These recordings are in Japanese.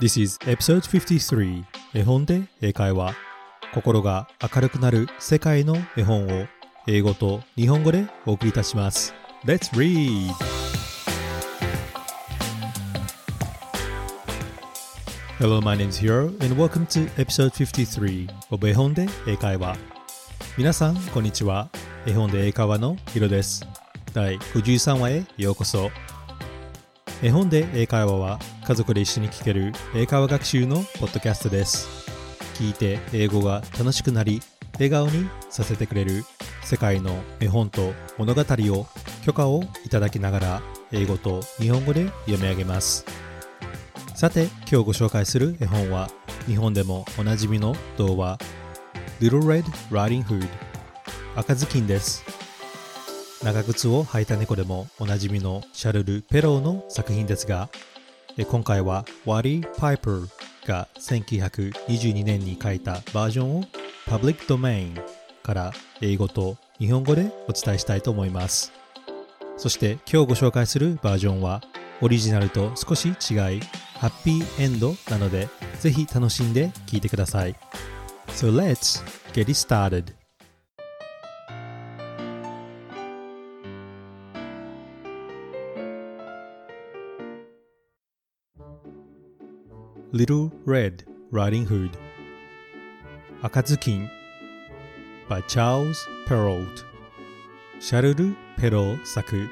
This is episode 53絵本で英会話。心が明るくなる世界の絵本を英語と日本語でお送りいたします。Let's read! Hello, my name is Hiro and welcome to episode 53 of 絵本で英会話。皆さん、こんにちは。絵本で英会話のヒロです。第53話へようこそ。絵本で英会話は家族で一緒に聞ける英会話学習のポッドキャストです。聞いて英語が楽しくなり笑顔にさせてくれる世界の絵本と物語を許可をいただきながら英語と日本語で読み上げます。さて今日ご紹介する絵本は日本でもおなじみの童話 Little Red Riding Hood 赤ずきんです。長靴を履いた猫でもおなじみのシャルル・ペローの作品ですが今回はワリー・パイパーが1922年に書いたバージョンを Public Domain から英語と日本語でお伝えしたいと思います。そして今日ご紹介するバージョンはオリジナルと少し違いハッピーエンドなのでぜひ楽しんで聴いてください。So let's get started. Little Red Riding Hood. Akatsukin by Charles Perrault. Charles Perrault Saku.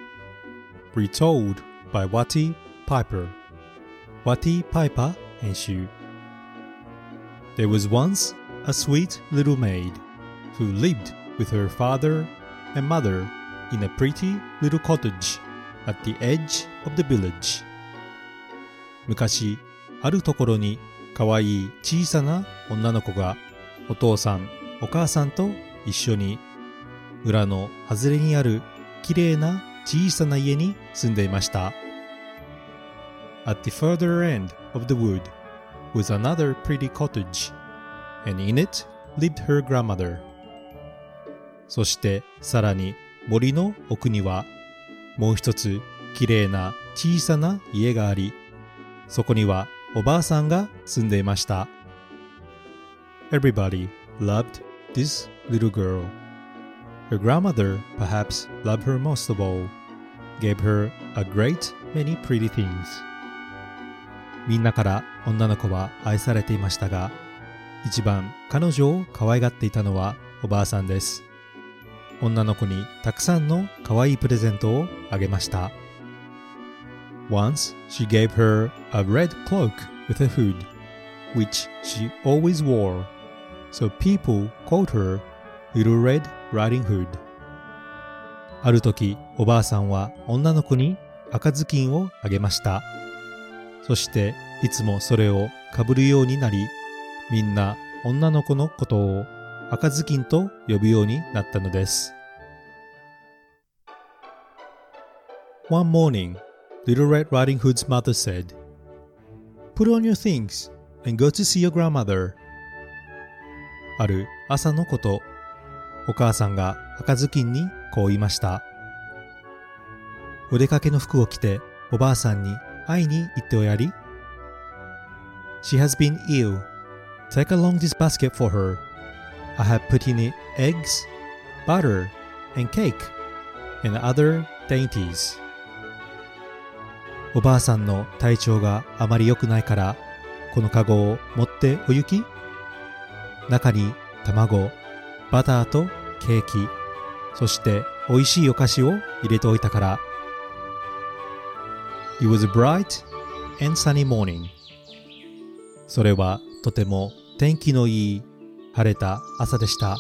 Retold by Wati Piper. Wati Piper enshu. There was once a sweet little maid who lived with her father and mother in a pretty little cottage at the edge of the village. 昔あるところにかわいい小さな女の子がお父さんお母さんと一緒に村の外れにあるきれいな小さな家に住んでいました。At the further end of the wood was another pretty cottage and in it lived her grandmother. そしてさらに森の奥にはもう一つきれいな小さな家がありそこにはおばあさんが住んでいました。Everybody loved this little girl. Her grandmother perhaps loved her most of all, gave her a great many pretty things. みんなから女の子は愛されていましたが、一番彼女を可愛がっていたのはおばあさんです。女の子にたくさんの可愛いプレゼントをあげました。Once she gave her a red cloak with a hood, which she always wore, so people called her Little Red Riding Hood. ある時、おばあさんは女の子に赤ずきんをあげました。そしていつもそれをかぶるようになり、みんな女の子のことを赤ずきんと呼ぶようになったのです。One morning, Little Red Riding Hood's mother said, Put on your things and go to see your grandmother. ある朝のこと、お母さんが赤ずきんにこう言いました。お出かけの服を着ておばあさんに会いに行っておやり She has been ill. Take along this basket for her. I have put in it eggs, butter, and cake, and other dainties. おばあさんの体調があまり良くないから、このカゴを持ってお行き？中に卵、バターとケーキ、そして美味しいお菓子を入れておいたから。It was a bright and sunny morning. それはとても天気のいい晴れた朝でした。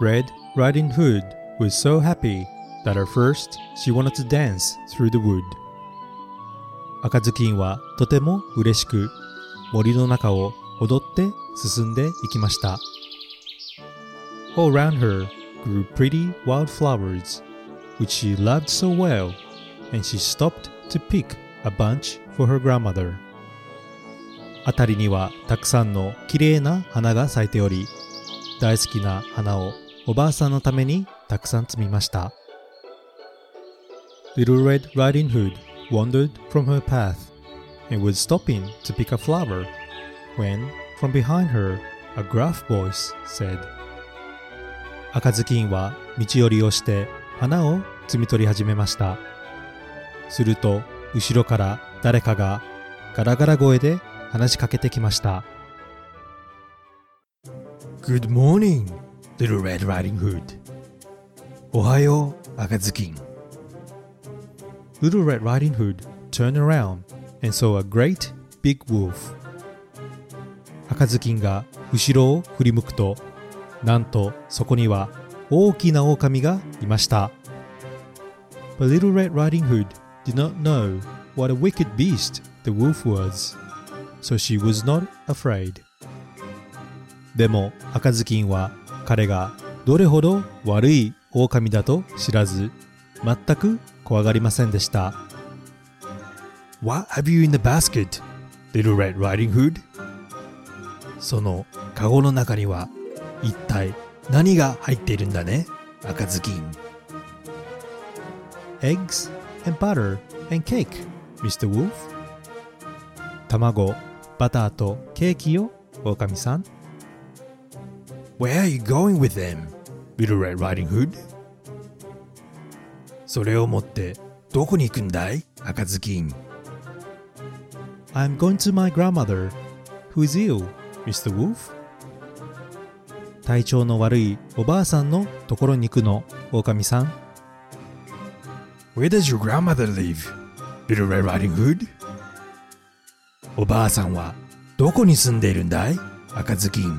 Red Riding Hood was so happy that at first she wanted to dance through the wood. 赤ずきんはとても嬉しく森の中を踊って進んでいきました。All around her grew pretty wild flowers, which she loved so well, and she stopped to pick a bunch for her grandmother. あたりにはたくさんの綺麗な花が咲いており、大好きな花をおばあさんのためにたくさん摘みました。Little Red Riding Hood wandered from her path and was stopping to pick a flower when, from behind her, a gruff voice said, 赤ずきんは道寄りをして花を摘み取り始めました。すると、後ろから誰かがガラガラ声で話しかけてきました。Good morning, little Red Riding Hood. おはよう、赤ずきん。Little Red Riding Hood turned around and saw a great big wolf. 赤ずきんが後ろを振り向くと、なんとそこには大きな狼がいました。But Little Red Riding Hood did not know what a wicked beast the wolf was, so she was not afraid. でも赤ずきんは彼がどれほど悪い狼だと知らず、全く怖がりませんでした。What have you in the basket, Little Red Riding Hood? そのカゴの中には一体何が入っているんだね赤ずきん Eggs and butter and cake, Mr. Wolf 卵、バターとケーキよ、狼さん Where are you going with them, Little Red Riding Hood? それを持ってどこに行くんだい赤ずきん I'm going to my grandmother, who is ill, Mr. Wolf 体調の悪いおばあさんのところに行くの、狼さん。Where does your grandmother live, Little Red Riding Hood? おばあさんはどこに住んでいるんだい赤ずきん。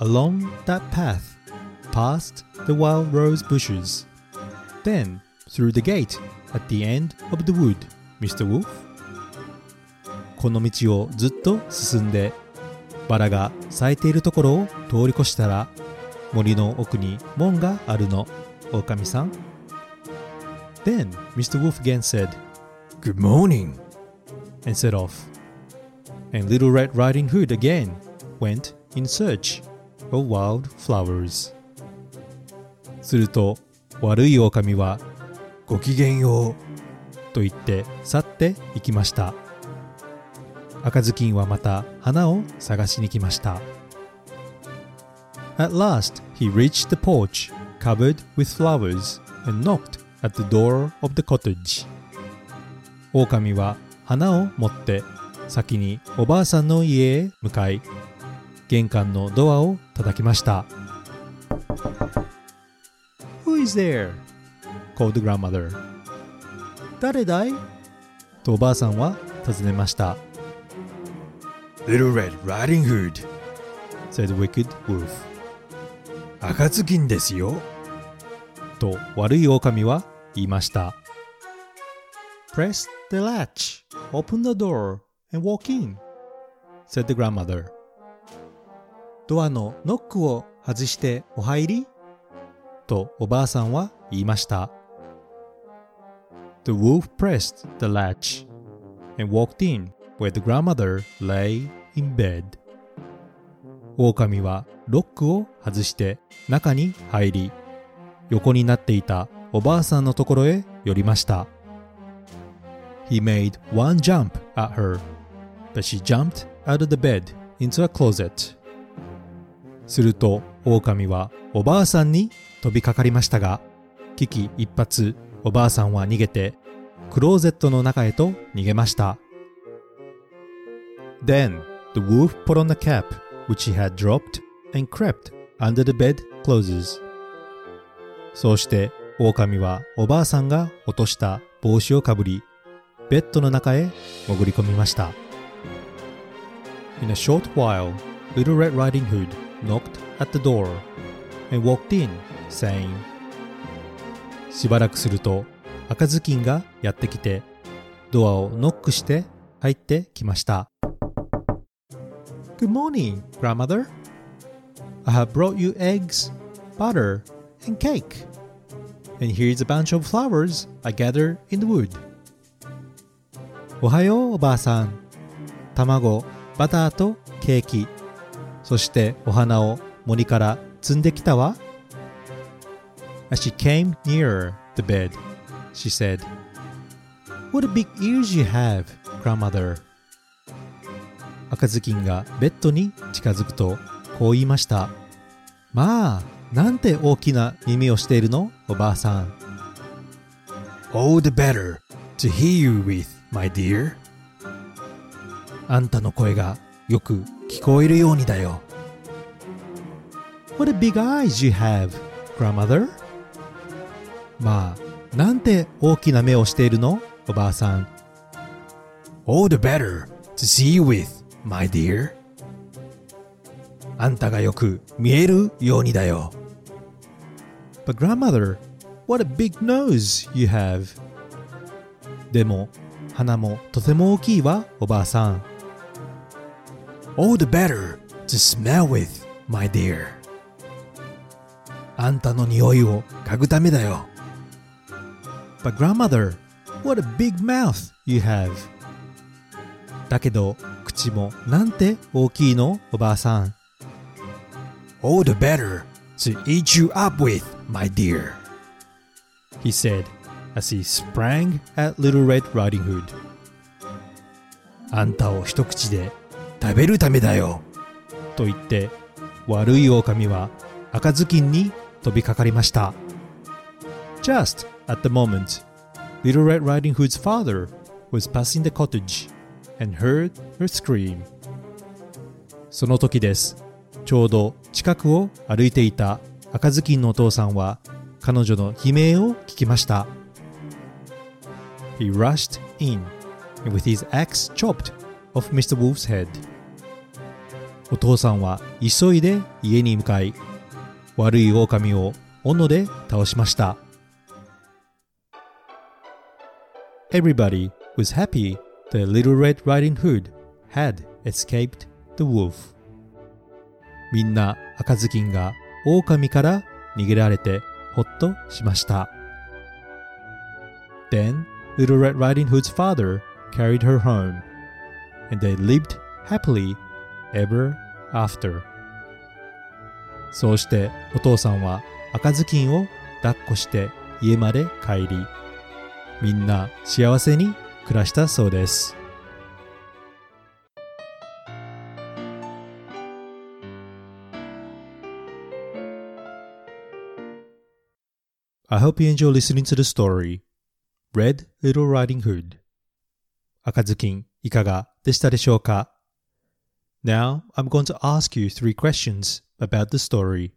Along that path, past the wild rose bushes, then through the gate at the end of the wood, Mr. Wolf. この道をずっと進んでバラが咲いているところを通り越したら森の奥に門があるの狼さん Then Mr. Wolf again said Good morning and set off and Little Red Riding Hood again went in search of wild flowers すると悪い狼はごきげんようと言って去って行きました赤ずきんはまた花を探しに来ました。At last, he reached the porch covered with flowers and knocked at the door of the cottage. 狼は花を持って先におばあさんの家へ向かい、玄関のドアを叩きました。Is there? called the grandmother. 誰だいとおばあさんは尋ねました。Little Red Riding Hood, said Wicked Wolf. 赤ずきんですよ。と悪い狼は言いました。Press the latch, open the door, and walk in, said the grandmother. ドアのノックを外してお入りとおばあさんは言いました。The wolf pressed the latch and walked in where the grandmother lay in bed. 狼はロックを外して中に入り、横になっていたおばあさんのところへ寄りました。He made one jump at her, but she jumped out of the bed into a closet. すると狼はおばあさんに飛びかかりましたが、危機一髪おばあさんは逃げてクローゼットの中へと逃げました。Then the wolf put on the cap which he had dropped and crept under the bed clothes. そうして狼はおばあさんが落とした帽子をかぶり、ベッドの中へ潜り込みました。In a short while, Little Red Riding Hood knocked at the door and walked in, saying, しばらくすると赤ずきんがやってきて、ドアをノックして入ってきました。Good morning, grandmother. I have brought you eggs, butter, and cake. And here's a bunch of flowers I gathered in the wood. おはようおばあさん。卵、バターとケーキ。そしてお花を森から摘んできたわ。As she came nearer the bed, she said, What a big ears you have, grandmother. 赤ずきんがベッドに近づくとこう言いました。まあ、なんて大きな耳をしているのおばあさん。All the better to hear you with, my dear. あんたの声がよく聞こえるようにだよ。What a big eyes you have, grandmother. まあ、なんて大きな目をしているのおばあさん。All the better to see you with, my dear. あんたがよく見えるようにだよ。But grandmother, what a big nose you have. でも、鼻もとても大きいわ、おばあさん。All the better to smell with, my dear. あんたの匂いを嗅ぐためだよ。But grandmother, what a big mouth you have. だけど、口もなんて大きいのおばあさん。All the better to eat you up with, my dear. He said as he sprang at Little Red Riding Hood. あんたを一口で食べるためだよ。と言って、悪い狼は赤ずきんに飛びかかりました。Just at the moment, Little Red Riding Hood's father was passing the cottage and heard her scream. その時です。ちょうど近くを歩いていた赤ずきんのお父さんは彼女の悲鳴を聞きました。He rushed in and with his axe chopped off Mr. Wolf's head. お父さんは急いで家に向かい悪い狼を斧で倒しました。Everybody was happy that Little Red Riding Hood had escaped the wolf. みんな赤ずきんが狼から逃げられてほっとしました。Then Little Red Riding Hood's father carried her home, and they lived happily ever after. そうしてお父さんは赤ずきんを抱っこして家まで帰り、みんな幸せに暮らしたそうです。I hope you enjoy listening to the story Red Little Riding Hood 赤ずきんいかがでしたでしょうか Now I'm going to ask you three questions about the story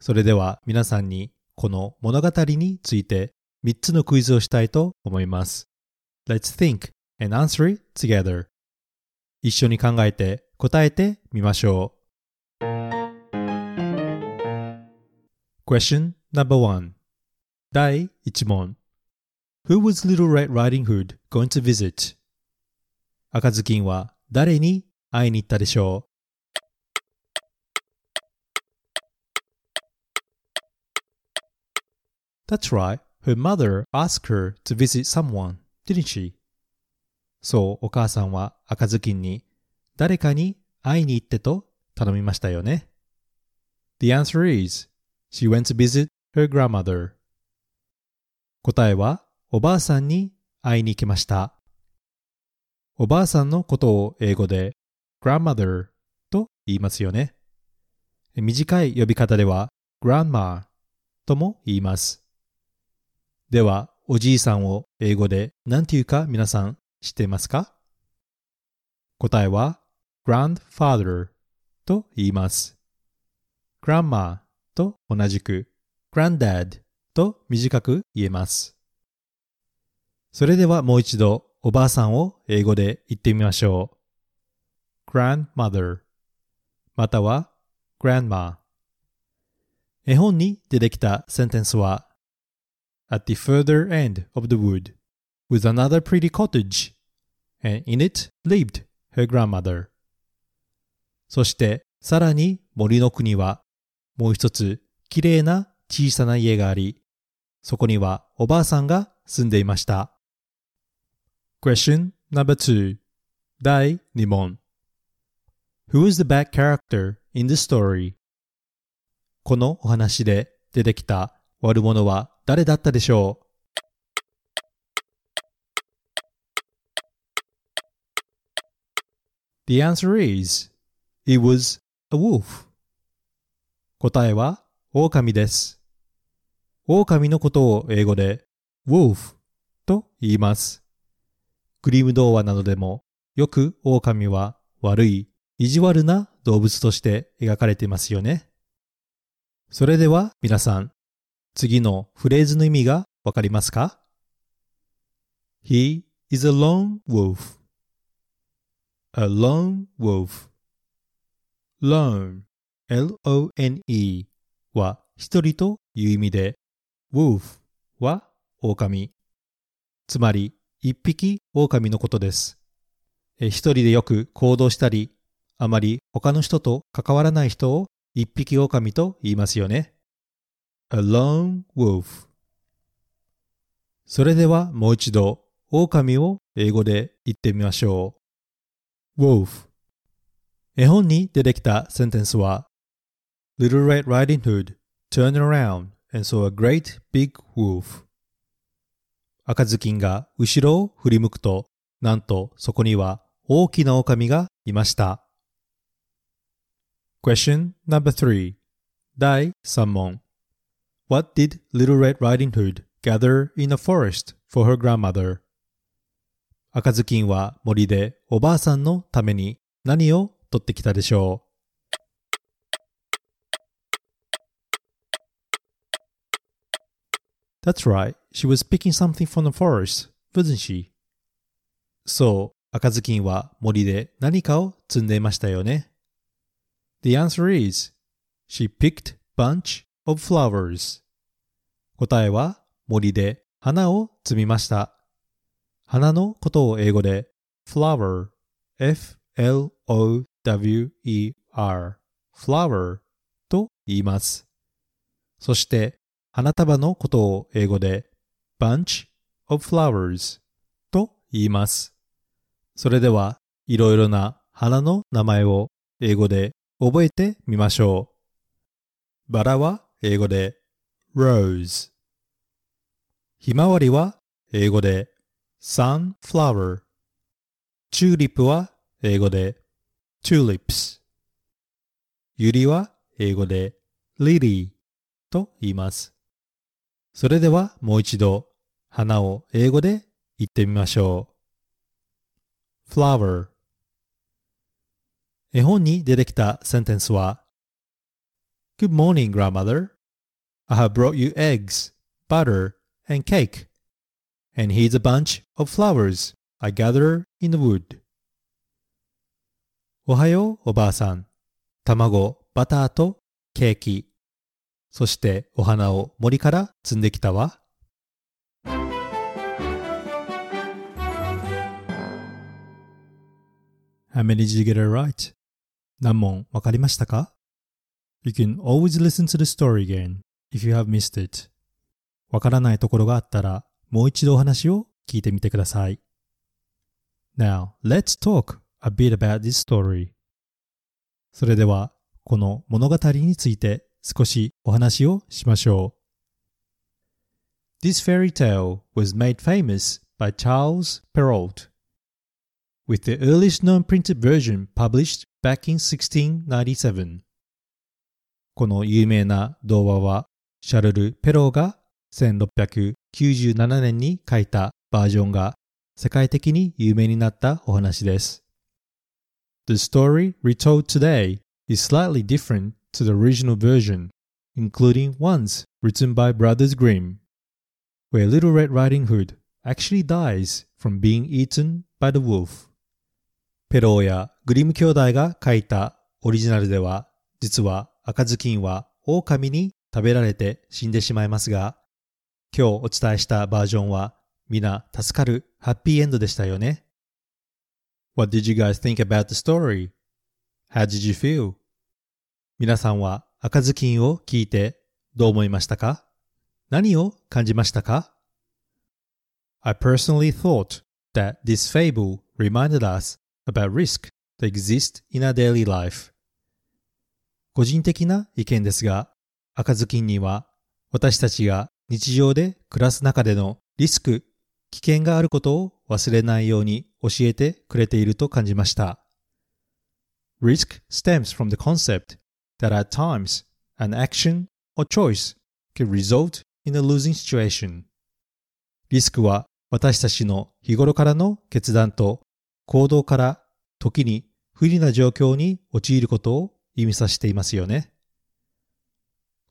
それでは皆さんにこの物語について3つのクイズをしたいと思います Let's think and answer it together 一緒に考えて答えてみましょう Question number one 第1問 Who was Little Red Riding Hood going to visit? 赤ずきんは誰に会いに行ったでしょう That's right. Her mother asked her to visit someone, didn't she? そう、お母さんは赤ずきんに誰かに会いに行ってと頼みましたよね。The answer is, she went to visit her grandmother. 答えは、おばあさんに会いに行きました。おばあさんのことを英語で grandmother と言いますよね。短い呼び方では grandma とも言います。では、おじいさんを英語で何て言うか皆さん知っていますか？答えは grandfather と言います。grandma と同じく granddad と短く言えます。それではもう一度おばあさんを英語で言ってみましょう。grandmother または grandma 絵本に出てきたセンテンスは At the further end of the wood was another pretty cottage and in it lived her grandmother そしてさらに森の国はもう一つきれいな小さな家がありそこにはおばあさんが住んでいました。Question number two 第2問 Who is the bad character in the story? このお話で出てきた悪者は誰だったでしょう？The answer is It was a wolf. 答えは狼です。狼のことを英語で wolf と言います。クリーム童話などでもよく狼は悪い、意地悪な動物として描かれていますよね。それでは皆さん次のフレーズの意味がわかりますか ?He is a lone wolf. a lone wolf. lone, l-o-n-e は一人という意味で、wolf は狼。つまり、一匹狼のことです。一人でよく行動したり、あまり他の人と関わらない人を一匹狼と言いますよね。A lone wolf それではもう一度、狼を英語で言ってみましょう。wolf 絵本に出てきたセンテンスは Little Red Riding Hood turned around and saw a great big wolf 赤ずきんが後ろを振り向くと、なんとそこには大きな狼がいました。Question number three 第3問 What did Little Red Riding Hood gather in the forest for her grandmother? 赤ずきんは森でおばあさんのために何を取ってきたでしょう That's right. She was picking something from the forest, wasn't she? そう、赤ずきんは森で何かを積んでいましたよね。The answer is, she picked bunch of flowers. 答えは森で花を摘みました。花のことを英語で flower, f-l-o-w-e-r, flower と言います。そして花束のことを英語で bunch of flowers と言います。それでは、いろいろな花の名前を英語で覚えてみましょう。バラは英語で rose。ひまわりは英語で sunflower。チューリップは英語で tulips。ユリは英語で lily と言います。それではもう一度花を英語で言ってみましょう。flower 絵本に出てきたセンテンスは Good morning, grandmother. I have brought you eggs, butter, and cake. And here's a bunch of flowers I gather in the wood. おはよう、おばあさん。卵、バターとケーキ、そしてお花を森から摘んできたわ。How many did you get it right? 何問わかりましたか ?You can always listen to the story again if you have missed it. わからないところがあったらもう一度お話を聞いてみてください。Now, let's talk a bit about this story. それでは、この物語について少しお話をしましょう。This fairy tale was made famous by Charles Perrault, with the earliest known printed version published back in 1697. この有名な童話は、シャルル・ペローが1697年に書いたバージョンが世界的に有名になったお話です。The story retold today is slightly different to the original version, including ones written by Brothers Grimm, where Little Red Riding Hood actually dies from being eaten by the wolf. ペローやグリム兄弟が書いたオリジナルでは、実は赤ずきんは狼に食べられて死んでしまいますが、今日お伝えしたバージョンは皆助かるハッピーエンドでしたよね。What did you guys think about the story? How did you feel? 皆さんは赤ずきんを聞いてどう思いましたか何を感じましたか I personally thought that this fable reminded us about risk that exist in our daily life. 個人的な意見ですが、赤ずきんには私たちが日常で暮らす中でのリスク、危険があることを忘れないように教えてくれていると感じました。risk stems from the concept that at times an action or choice can result in a losing situation. リスクは私たちの日頃からの決断と行動から時に不利な状況に陥ることを意味させていますよね。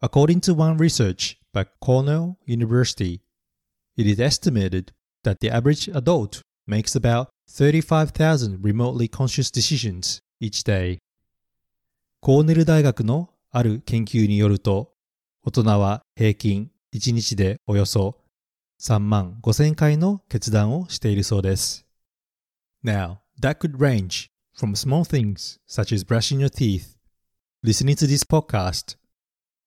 According to one research by Cornell University, it is estimated that the average adult makes about 35,000 remotely conscious decisions each day. コーネル大学のある研究によると、大人は平均1日でおよそ3万5000回の決断をしているそうです。Now, that could range from small things such as brushing your teeth, listening to this podcast,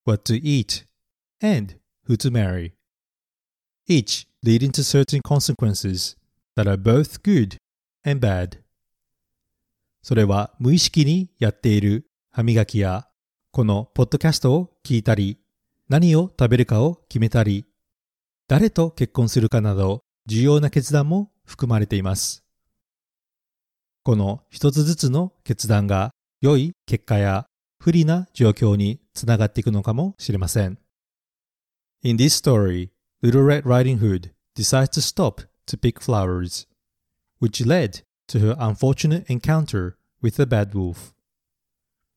what to eat, and who to marry. Each leading to certain consequences that are both good and bad. それは無意識にやっている歯磨きやこのポッドキャストを聞いたり何を食べるかを決めたり誰と結婚するかなど重要な決断も含まれています。この一つずつの決断が良い結果や不利な状況につながっていくのかもしれません。In this story, Little Red Riding Hood decides to stop to pick flowers, which led to her unfortunate encounter with the bad wolf.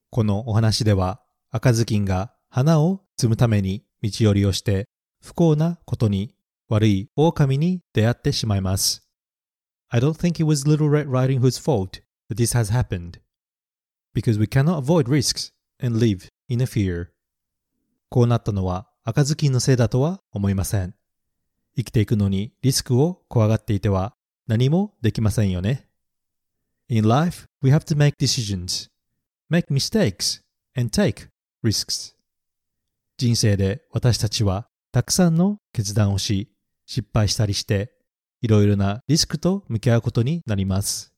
このお話では赤ずきんが花を摘むために道寄りをして不幸なことに悪い狼に出会ってしまいます。I don't think it was Little Red Riding Hood's fault that this has happened, because we cannot avoid risks and live in a fear. こうなったのは赤ずきんのせいだとは思いません。生きていくのにリスクを怖がっていては何もできませんよね。In life, we have to make decisions, make mistakes, and take risks. 人生で私たちはたくさんの決断をし、失敗したりして、いろいろなリスクと向き合うことになります。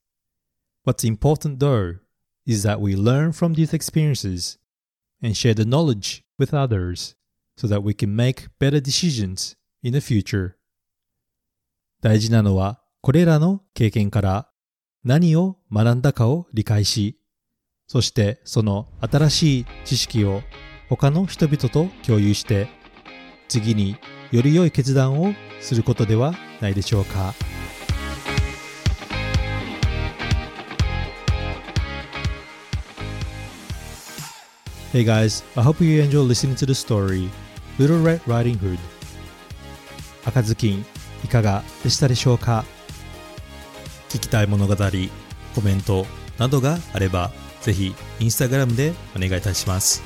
What's important though is that we learn from these experiences and share the knowledge with others so that we can make better decisions in the future. 大事なのはこれらの経験から何を学んだかを理解し、そしてその新しい知識を他の人々と共有して次により良い決断をすることではないでしょうか。Hey guys, I hope you enjoy listening to the story Little Red Riding Hood. 赤ずきんいかがでしたでしょうか聞きたい物語、コメントなどがあればぜひインスタグラムでお願いいたします。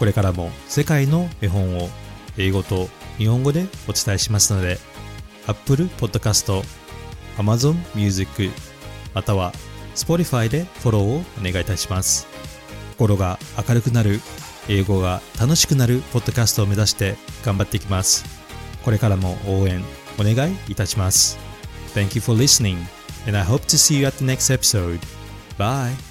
これからも世界の絵本を英語と日本語でお伝えしますので Apple Podcast、Amazon Music または Spotify でフォローをお願いいたします。心が明るくなる英語が楽しくなるポッドキャストを目指して頑張っていきますこれからも応援お願いいたします Thank you for listening and I hope to see you at the next episode. Bye